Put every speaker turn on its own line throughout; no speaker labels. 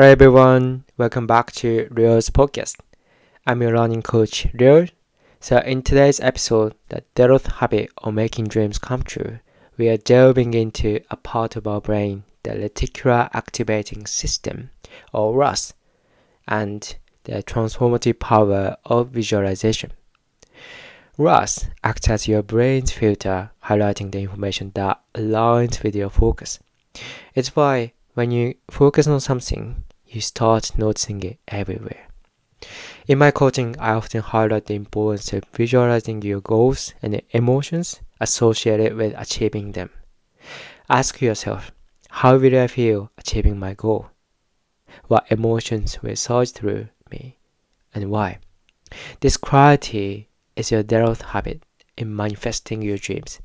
Hello everyone, welcome back to Ryo's podcast. I'm your learning coach Real. So in today's episode, the Zeroth habit of making dreams come true, we are delving into a part of our brain, the reticular activating system, or RAS, and the transformative power of visualization. RAS acts as your brain's filter, highlighting the information that aligns with your focus. It's why when you focus on something, you start noticing it everywhere. In my coaching, I often highlight the importance of visualizing your goals and the emotions associated with achieving them. Ask yourself, how will I feel achieving my goal? What emotions will surge through me and why? This clarity is your Zeroth habit in manifesting your dreams.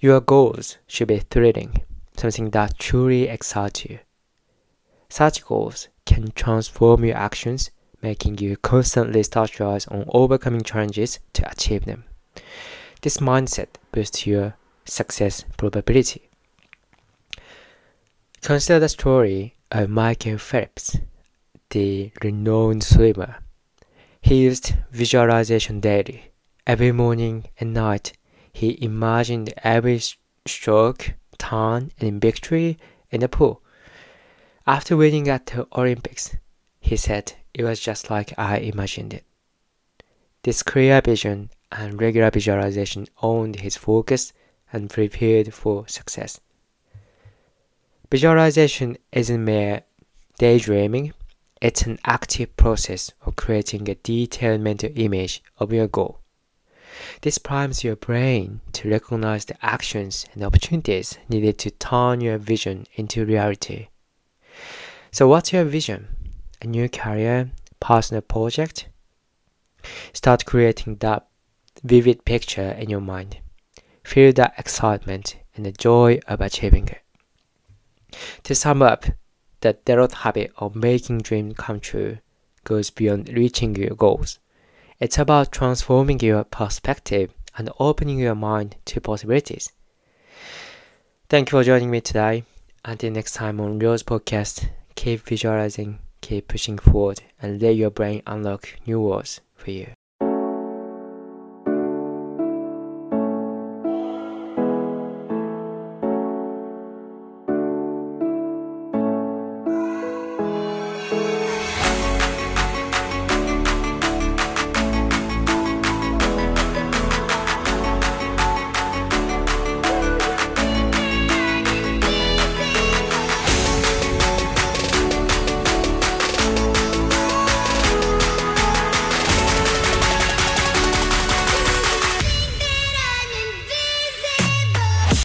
Your goals should be thrilling, something that truly excites you. Such goals can transform your actions, making you constantly strategize on overcoming challenges to achieve them. This mindset boosts your success probability. Consider the story of Michael Phelps, the renowned swimmer. He used visualization daily. Every morning and night, he imagined every stroke turn and victory in the pool. After winning at the Olympics, he said it was just like I imagined it. This clear vision and regular visualization owned his focus and prepared for success. Visualization isn't mere daydreaming, it's an active process of creating a detailed mental image of your goal. This primes your brain to recognize the actions and opportunities needed to turn your vision into reality. So, what's your vision? A new career, personal project? Start creating that vivid picture in your mind. Feel that excitement and the joy of achieving it. To sum up, the Zeroth habit of making dreams come true goes beyond reaching your goals. It's about transforming your perspective and opening your mind to possibilities. Thank you for joining me today. Until next time on Ryo's podcast, keep visualizing, keep pushing forward, and let your brain unlock new worlds for you.